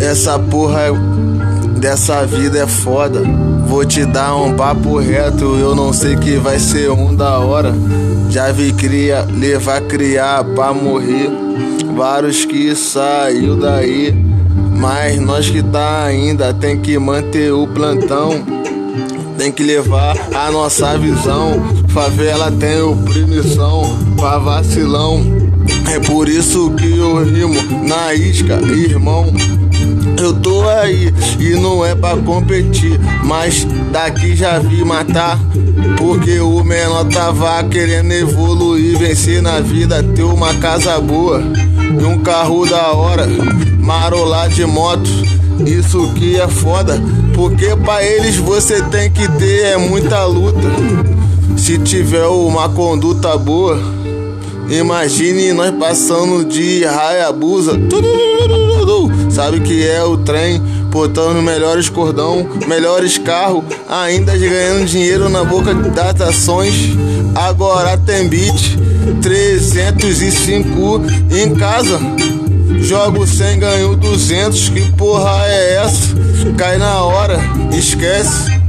Essa porra dessa vida é foda. Vou te dar um papo reto, eu não sei que vai ser um da hora. Já vi cria, levar criar pra morrer. Vários que saiu daí, mas nós que tá ainda tem que manter o plantão. Tem que levar a nossa visão. Favela tem oprimição pra vacilão. É por isso que eu rimo na isca, irmão. Aí e não é pra competir, mas daqui já vi matar. Porque o menor tava querendo evoluir, vencer na vida, ter uma casa boa e um carro da hora, marolar de moto. Isso que é foda, porque pra eles você tem que ter é muita luta. Se tiver uma conduta boa, imagine nós passando de Hayabusa. Sabe que é o trem, portando melhores cordão, melhores carros, ainda ganhando dinheiro na boca das ações. Agora tem beat 305 em casa. Jogo 100, ganho 200. Que porra é essa? Cai na hora, esquece.